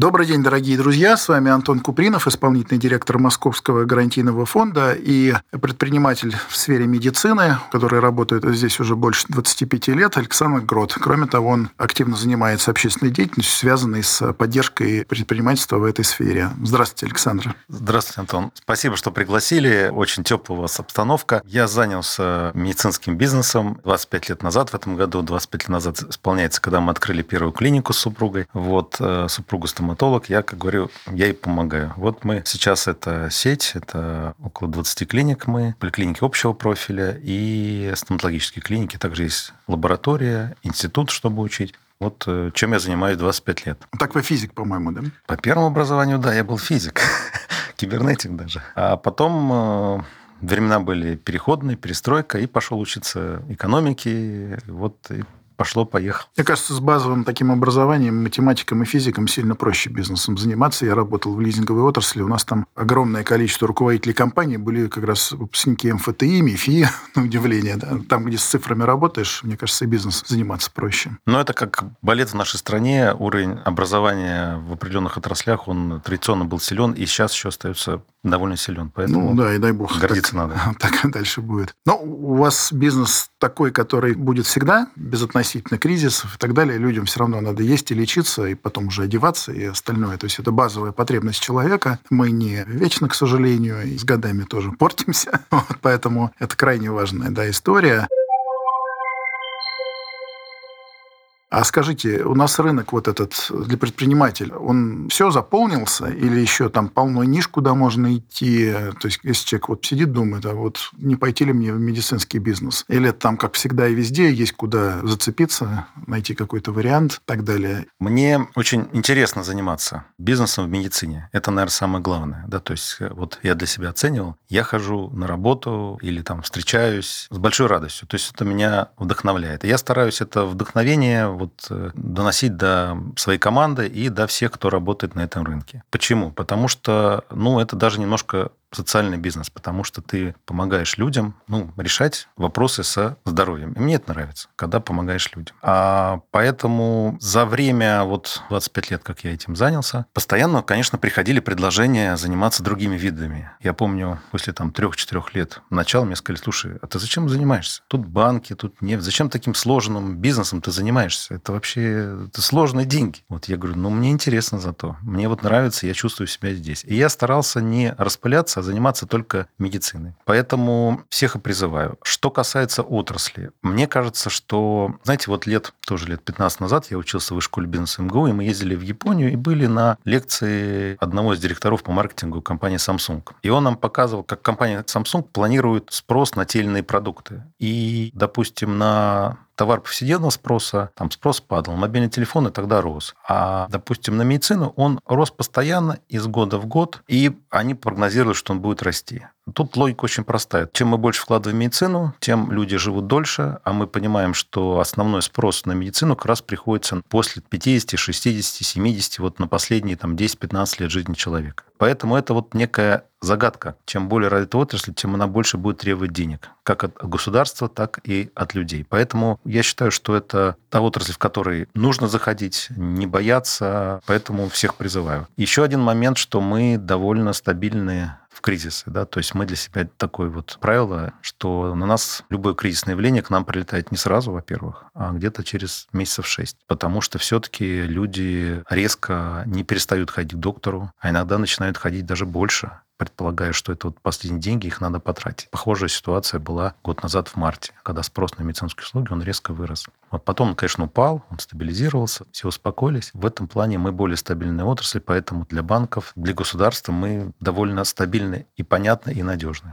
Добрый день, дорогие друзья. С вами Антон Купринов, исполнительный директор Московского гарантийного фонда и предприниматель в сфере медицины, который работает здесь уже больше 25 лет, Александр Грот. Кроме того, он активно занимается общественной деятельностью, связанной с поддержкой предпринимательства в этой сфере. Здравствуйте, Александр. Здравствуйте, Антон. Спасибо, что пригласили. Очень теплая у вас обстановка. Я занялся медицинским бизнесом 25 лет назад. В этом году 25 лет назад исполняется, когда мы открыли первую клинику с супругой. Вот э, супругу стоматолога стоматолог, я, как говорю, я и помогаю. Вот мы сейчас это сеть, это около 20 клиник мы, поликлиники общего профиля и стоматологические клиники. Также есть лаборатория, институт, чтобы учить. Вот э, чем я занимаюсь 25 лет. Так вы физик, по-моему, да? По первому образованию, да, я был физик. Кибернетик даже. А потом э, времена были переходные, перестройка, и пошел учиться экономике. Вот и пошло-поехало. Мне кажется, с базовым таким образованием, математиком и физиком сильно проще бизнесом заниматься. Я работал в лизинговой отрасли. У нас там огромное количество руководителей компаний были как раз выпускники МФТИ, МИФИ, на удивление. Да. Там, где с цифрами работаешь, мне кажется, и бизнес заниматься проще. Но это как балет в нашей стране. Уровень образования в определенных отраслях, он традиционно был силен, и сейчас еще остается довольно силен. Поэтому ну да, и дай бог. Гордиться так, надо. Так дальше будет. Но у вас бизнес такой, который будет всегда безотносительно кризисов и так далее. Людям все равно надо есть и лечиться, и потом уже одеваться и остальное. То есть это базовая потребность человека. Мы не вечно, к сожалению, и с годами тоже портимся. Вот, поэтому это крайне важная да, история. А скажите, у нас рынок вот этот для предпринимателя, он все заполнился или еще там полно ниш, куда можно идти? То есть, если человек вот сидит, думает, а вот не пойти ли мне в медицинский бизнес? Или там, как всегда и везде, есть куда зацепиться, найти какой-то вариант и так далее? Мне очень интересно заниматься бизнесом в медицине. Это, наверное, самое главное. Да? То есть, вот я для себя оценивал, я хожу на работу или там встречаюсь с большой радостью. То есть, это меня вдохновляет. И я стараюсь это вдохновение вот э, доносить до своей команды и до всех, кто работает на этом рынке. Почему? Потому что, ну, это даже немножко социальный бизнес, потому что ты помогаешь людям ну, решать вопросы со здоровьем. И мне это нравится, когда помогаешь людям. А поэтому за время вот 25 лет, как я этим занялся, постоянно, конечно, приходили предложения заниматься другими видами. Я помню, после там трех-четырех лет начала мне сказали, слушай, а ты зачем занимаешься? Тут банки, тут нефть. Зачем таким сложным бизнесом ты занимаешься? Это вообще это сложные деньги. Вот я говорю, ну, мне интересно зато. Мне вот нравится, я чувствую себя здесь. И я старался не распыляться, а заниматься только медициной. Поэтому всех и призываю. Что касается отрасли, мне кажется, что, знаете, вот лет, тоже лет 15 назад я учился в школе бизнеса МГУ, и мы ездили в Японию и были на лекции одного из директоров по маркетингу компании Samsung. И он нам показывал, как компания Samsung планирует спрос на те или иные продукты. И, допустим, на товар повседневного спроса, там спрос падал, мобильный телефон и тогда рос. А, допустим, на медицину он рос постоянно из года в год, и они прогнозируют, что он будет расти. Тут логика очень простая. Чем мы больше вкладываем в медицину, тем люди живут дольше, а мы понимаем, что основной спрос на медицину как раз приходится после 50, 60, 70, вот на последние там, 10-15 лет жизни человека. Поэтому это вот некая загадка. Чем более развита отрасль, тем она больше будет требовать денег. Как от государства, так и от людей. Поэтому я считаю, что это та отрасль, в которой нужно заходить, не бояться. Поэтому всех призываю. Еще один момент, что мы довольно стабильные в кризисы. Да? То есть мы для себя такое вот правило, что на нас любое кризисное явление к нам прилетает не сразу, во-первых, а где-то через месяцев шесть. Потому что все-таки люди резко не перестают ходить к доктору, а иногда начинают ходить даже больше предполагаю, что это вот последние деньги, их надо потратить. Похожая ситуация была год назад в марте, когда спрос на медицинские услуги, он резко вырос. Вот потом он, конечно, упал, он стабилизировался, все успокоились. В этом плане мы более стабильная отрасль, поэтому для банков, для государства мы довольно стабильны и понятны, и надежны.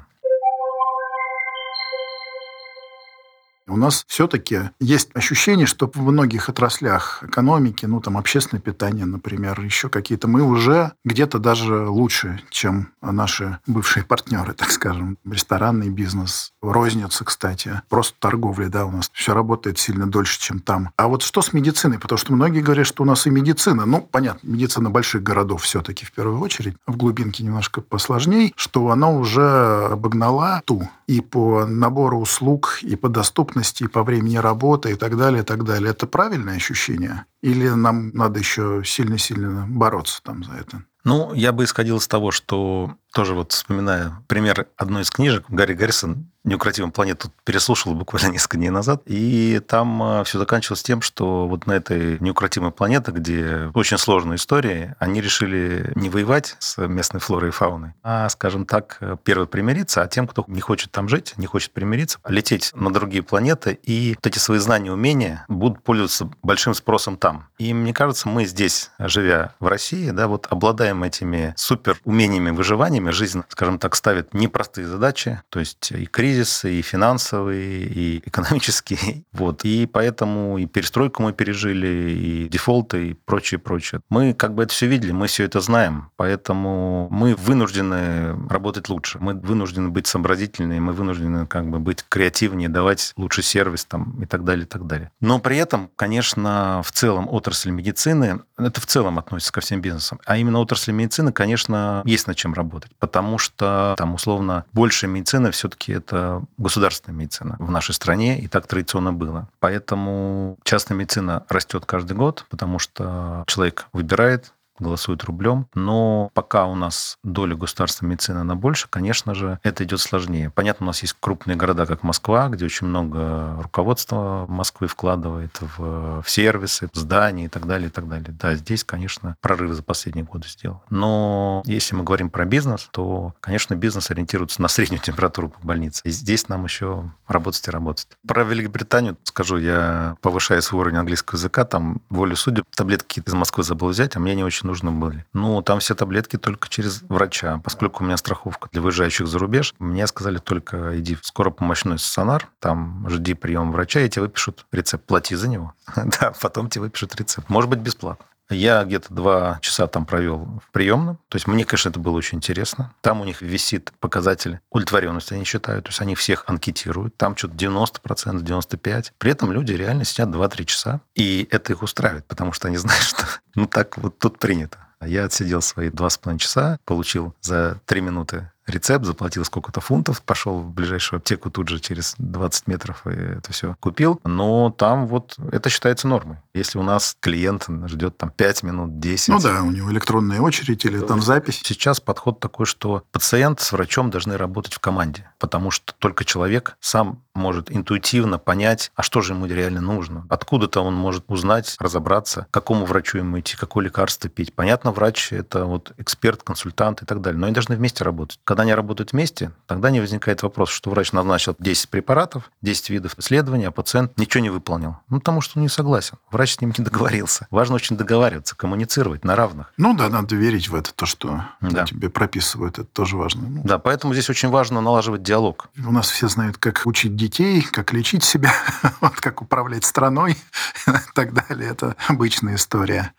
У нас все-таки есть ощущение, что в многих отраслях экономики, ну, там, общественное питание, например, еще какие-то, мы уже где-то даже лучше, чем наши бывшие партнеры, так скажем. Ресторанный бизнес, розница, кстати, просто торговля, да, у нас все работает сильно дольше, чем там. А вот что с медициной? Потому что многие говорят, что у нас и медицина, ну, понятно, медицина больших городов все-таки в первую очередь, в глубинке немножко посложней, что она уже обогнала ту и по набору услуг, и по доступности, и по времени работы, и так далее, и так далее. Это правильное ощущение? Или нам надо еще сильно-сильно бороться там за это? Ну, я бы исходил из того, что тоже вот вспоминая пример одной из книжек, Гарри Гаррисон «Неукротимую планету» переслушал буквально несколько дней назад, и там а, все заканчивалось тем, что вот на этой неукротимой планете, где очень сложная история, они решили не воевать с местной флорой и фауной, а, скажем так, первый примириться, а тем, кто не хочет там жить, не хочет примириться, лететь на другие планеты, и вот эти свои знания, умения будут пользоваться большим спросом там. И мне кажется, мы здесь, живя в России, да, вот обладаем этими супер умениями выживания, время жизнь, скажем так, ставит непростые задачи, то есть и кризисы, и финансовые, и экономические. Вот. И поэтому и перестройку мы пережили, и дефолты, и прочее, прочее. Мы как бы это все видели, мы все это знаем, поэтому мы вынуждены работать лучше, мы вынуждены быть сообразительнее, мы вынуждены как бы быть креативнее, давать лучший сервис там и так далее, и так далее. Но при этом, конечно, в целом отрасль медицины, это в целом относится ко всем бизнесам, а именно отрасль медицины, конечно, есть над чем работать потому что там условно большая медицина все-таки это государственная медицина в нашей стране, и так традиционно было. Поэтому частная медицина растет каждый год, потому что человек выбирает голосуют рублем. Но пока у нас доля государственной медицины, она больше, конечно же, это идет сложнее. Понятно, у нас есть крупные города, как Москва, где очень много руководства Москвы вкладывает в, в сервисы, в здания и так далее, и так далее. Да, здесь, конечно, прорывы за последние годы сделал. Но если мы говорим про бизнес, то, конечно, бизнес ориентируется на среднюю температуру по больнице. И здесь нам еще работать и работать. Про Великобританию скажу, я повышаю свой уровень английского языка, там волю судеб, таблетки из Москвы забыл взять, а мне не очень нужны были. Ну, там все таблетки только через врача. Поскольку у меня страховка для выезжающих за рубеж, мне сказали только иди в скоропомощной стационар, там жди прием врача, и тебе выпишут рецепт. Плати за него. Да, потом тебе выпишут рецепт. Может быть, бесплатно. Я где-то два часа там провел в приемном. То есть мне, конечно, это было очень интересно. Там у них висит показатель удовлетворенности, они считают. То есть они всех анкетируют. Там что-то 90%, 95%. При этом люди реально сидят 2-3 часа. И это их устраивает, потому что они знают, что ну так вот тут принято. Я отсидел свои два с половиной часа, получил за три минуты рецепт, заплатил сколько-то фунтов, пошел в ближайшую аптеку тут же через 20 метров и это все купил. Но там вот это считается нормой. Если у нас клиент ждет там 5 минут, 10... Ну да, у него электронная очередь или там запись. Сейчас подход такой, что пациент с врачом должны работать в команде, потому что только человек сам может интуитивно понять, а что же ему реально нужно. Откуда-то он может узнать, разобраться, к какому врачу ему идти, какое лекарство пить. Понятно, врач – это вот эксперт, консультант и так далее. Но они должны вместе работать. Когда они работают вместе, тогда не возникает вопрос, что врач назначил 10 препаратов, 10 видов исследований, а пациент ничего не выполнил. Ну, потому что он не согласен. Врач с ним не договорился. Важно очень договариваться, коммуницировать на равных. Ну да, надо верить в это, то, что да. тебе прописывают, это тоже важно. Ну, да, поэтому здесь очень важно налаживать диалог. У нас все знают, как учить детей, как лечить себя, вот как управлять страной и так далее. Это обычная история.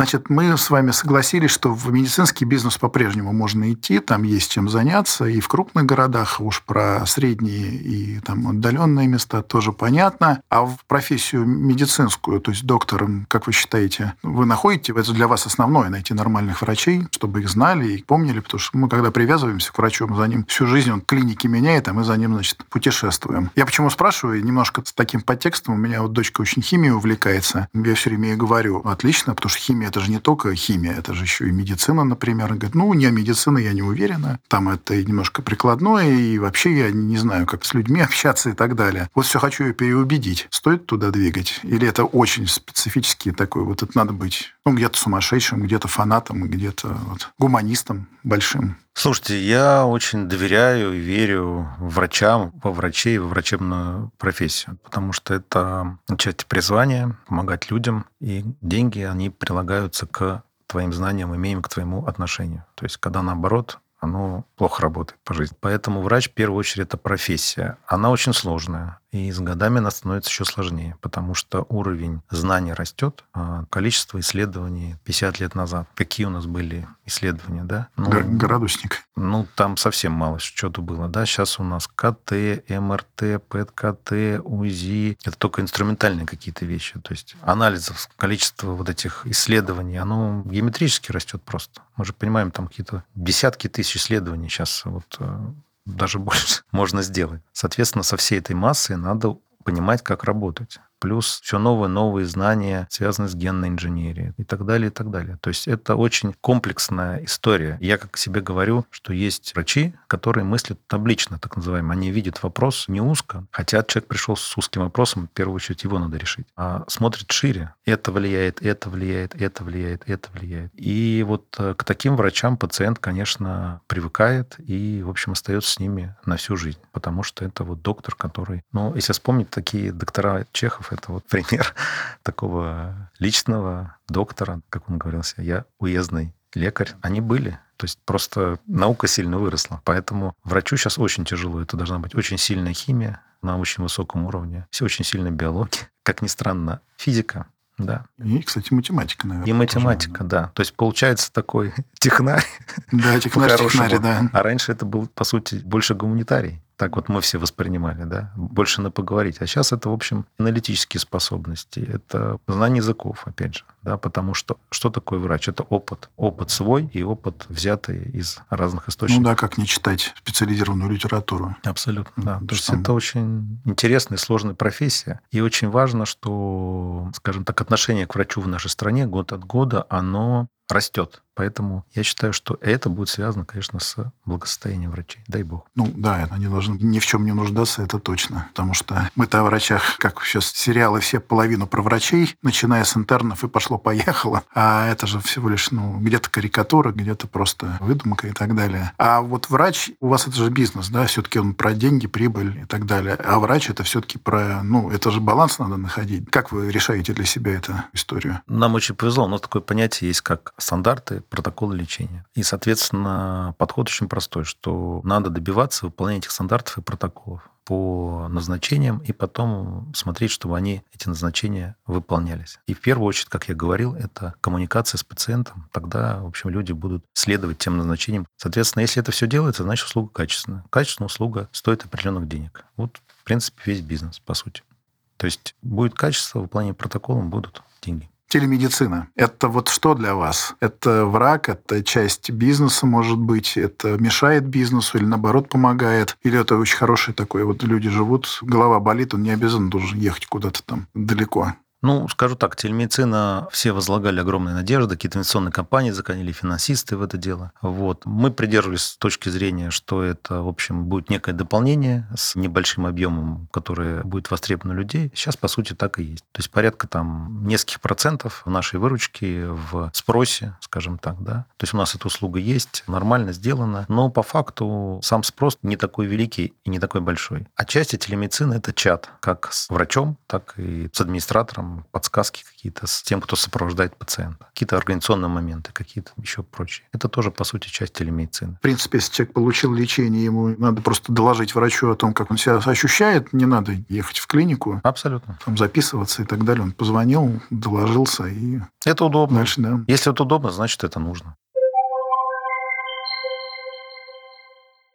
Значит, мы с вами согласились, что в медицинский бизнес по-прежнему можно идти, там есть чем заняться, и в крупных городах, уж про средние и там отдаленные места тоже понятно. А в профессию медицинскую, то есть доктором, как вы считаете, вы находите, это для вас основное, найти нормальных врачей, чтобы их знали и помнили, потому что мы, когда привязываемся к врачу, мы за ним всю жизнь, он клиники меняет, а мы за ним, значит, путешествуем. Я почему спрашиваю, немножко с таким подтекстом, у меня вот дочка очень химией увлекается, я все время ей говорю, отлично, потому что химия это же не только химия, это же еще и медицина, например. Он говорит, ну, не медицина, я не уверена. Там это немножко прикладное, и вообще я не знаю, как с людьми общаться и так далее. Вот все хочу ее переубедить. Стоит туда двигать? Или это очень специфический такой, вот это надо быть, ну, где-то сумасшедшим, где-то фанатом, где-то вот, гуманистом большим? Слушайте, я очень доверяю и верю врачам, во врачей, во врачебную профессию, потому что это часть призвания, помогать людям, и деньги, они прилагаются к твоим знаниям, имеем к твоему отношению. То есть, когда наоборот, оно плохо работает по жизни. Поэтому врач, в первую очередь, это профессия. Она очень сложная. И с годами она становится еще сложнее, потому что уровень знаний растет, а количество исследований 50 лет назад. Какие у нас были исследования, да? Ну, Градусник. Ну, там совсем мало что-то было, да? Сейчас у нас КТ, МРТ, ПЭТ-КТ, УЗИ. Это только инструментальные какие-то вещи. То есть анализов, количество вот этих исследований, оно геометрически растет просто. Мы же понимаем, там какие-то десятки тысяч исследований сейчас вот э, даже больше можно сделать. Соответственно, со всей этой массой надо понимать, как работать плюс все новые, новые знания, связанные с генной инженерией и так далее, и так далее. То есть это очень комплексная история. Я как себе говорю, что есть врачи, которые мыслят таблично, так называемые. Они видят вопрос не узко, хотя человек пришел с узким вопросом, в первую очередь его надо решить, а смотрит шире. Это влияет, это влияет, это влияет, это влияет. И вот э, к таким врачам пациент, конечно, привыкает и, в общем, остается с ними на всю жизнь, потому что это вот доктор, который... Ну, если вспомнить такие доктора Чехов, это вот пример такого личного доктора, как он говорил себе, я уездный лекарь. Они были. То есть просто наука сильно выросла. Поэтому врачу сейчас очень тяжело. Это должна быть очень сильная химия на очень высоком уровне. Все очень сильная биология. Как ни странно, физика. Да. И, кстати, математика, наверное. И математика, тоже, да. То есть получается такой технарь. Да, технарь-технарь, да. А раньше это был, по сути, больше гуманитарий. Так вот мы все воспринимали, да, больше на поговорить. А сейчас это, в общем, аналитические способности, это знание языков, опять же, да, потому что что такое врач? Это опыт. Опыт свой и опыт, взятый из разных источников. Ну да, как не читать специализированную литературу. Абсолютно, да. То есть это очень интересная и сложная профессия. И очень важно, что, скажем так, отношение к врачу в нашей стране год от года, оно растет. Поэтому я считаю, что это будет связано, конечно, с благосостоянием врачей. Дай бог. Ну да, они должны ни в чем не нуждаться, это точно. Потому что мы-то о врачах, как сейчас сериалы все половину про врачей, начиная с интернов и пошло-поехало. А это же всего лишь, ну, где-то карикатура, где-то просто выдумка и так далее. А вот врач, у вас это же бизнес, да, все-таки он про деньги, прибыль и так далее. А врач это все-таки про, ну, это же баланс надо находить. Как вы решаете для себя эту историю? Нам очень повезло. У нас такое понятие есть, как стандарты протоколы лечения. И, соответственно, подход очень простой, что надо добиваться выполнения этих стандартов и протоколов по назначениям и потом смотреть, чтобы они, эти назначения, выполнялись. И в первую очередь, как я говорил, это коммуникация с пациентом. Тогда, в общем, люди будут следовать тем назначениям. Соответственно, если это все делается, значит, услуга качественная. Качественная услуга стоит определенных денег. Вот, в принципе, весь бизнес, по сути. То есть будет качество, выполнение протокола, будут деньги. Телемедицина. Это вот что для вас? Это враг, это часть бизнеса, может быть, это мешает бизнесу или наоборот помогает? Или это очень хороший такой, вот люди живут, голова болит, он не обязан должен ехать куда-то там далеко. Ну, скажу так, телемедицина, все возлагали огромные надежды, какие-то инвестиционные компании загоняли, финансисты в это дело. Вот. Мы придерживались точки зрения, что это, в общем, будет некое дополнение с небольшим объемом, которое будет востребовано людей. Сейчас, по сути, так и есть. То есть порядка там нескольких процентов нашей выручки в спросе, скажем так, да. То есть у нас эта услуга есть, нормально сделана, но по факту сам спрос не такой великий и не такой большой. Отчасти телемедицина – это чат, как с врачом, так и с администратором, подсказки какие-то с тем, кто сопровождает пациента. Какие-то организационные моменты, какие-то еще прочие. Это тоже, по сути, часть телемедицины. В принципе, если человек получил лечение, ему надо просто доложить врачу о том, как он себя ощущает. Не надо ехать в клинику. Абсолютно. Там записываться и так далее. Он позвонил, доложился и... Это удобно. Дальше, да. Если это удобно, значит, это нужно.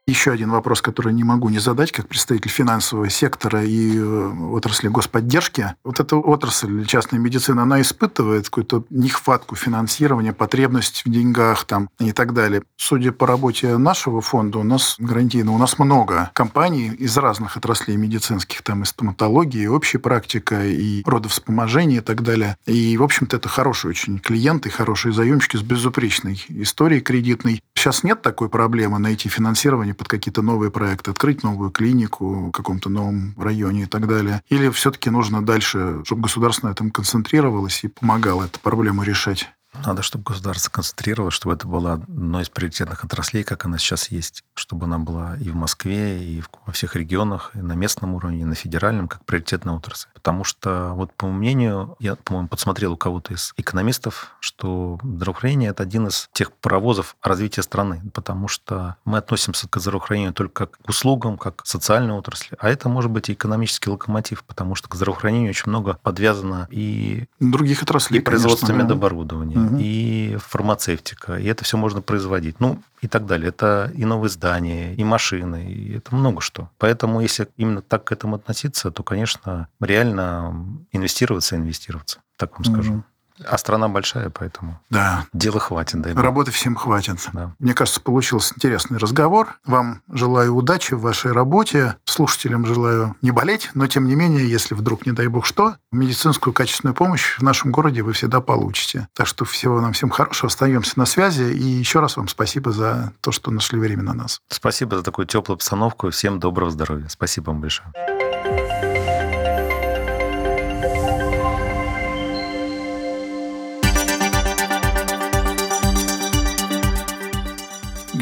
Еще один вопрос, который не могу не задать, как представитель финансового сектора и э, отрасли господдержки. Вот эта отрасль частной медицины, она испытывает какую-то нехватку финансирования, потребность в деньгах там и так далее. Судя по работе нашего фонда, у нас гарантийно, у нас много компаний из разных отраслей медицинских, там и стоматологии, и общая практика, и родовспоможение и так далее. И, в общем-то, это хорошие очень клиенты, хорошие заемщики с безупречной историей кредитной. Сейчас нет такой проблемы найти финансирование под какие-то новые проекты, открыть новую клинику в каком-то новом районе и так далее? Или все-таки нужно дальше, чтобы государство на этом концентрировалось и помогало эту проблему решать? Надо, чтобы государство концентрировалось, чтобы это была одной из приоритетных отраслей, как она сейчас есть, чтобы она была и в Москве, и во всех регионах, и на местном уровне, и на федеральном, как приоритетная отрасль. Потому что, вот по моему мнению, я, по-моему, подсмотрел у кого-то из экономистов, что здравоохранение – это один из тех паровозов развития страны, потому что мы относимся к здравоохранению только как к услугам, как к социальной отрасли, а это может быть и экономический локомотив, потому что к здравоохранению очень много подвязано и других отраслей, и производство конечно, медоборудования, угу. и фармацевтика, и это все можно производить. Ну, и так далее. Это и новые здания, и машины, и это много что. Поэтому, если именно так к этому относиться, то, конечно, реально инвестироваться, инвестироваться, так вам скажу. А страна большая, поэтому да. дела хватит. Дай Работы всем хватит. Да. Мне кажется, получился интересный разговор. Вам желаю удачи в вашей работе. Слушателям желаю не болеть, но тем не менее, если вдруг, не дай бог что, медицинскую качественную помощь в нашем городе вы всегда получите. Так что всего нам всем хорошего. Остаемся на связи. И еще раз вам спасибо за то, что нашли время на нас. Спасибо за такую теплую обстановку. Всем доброго здоровья. Спасибо вам большое.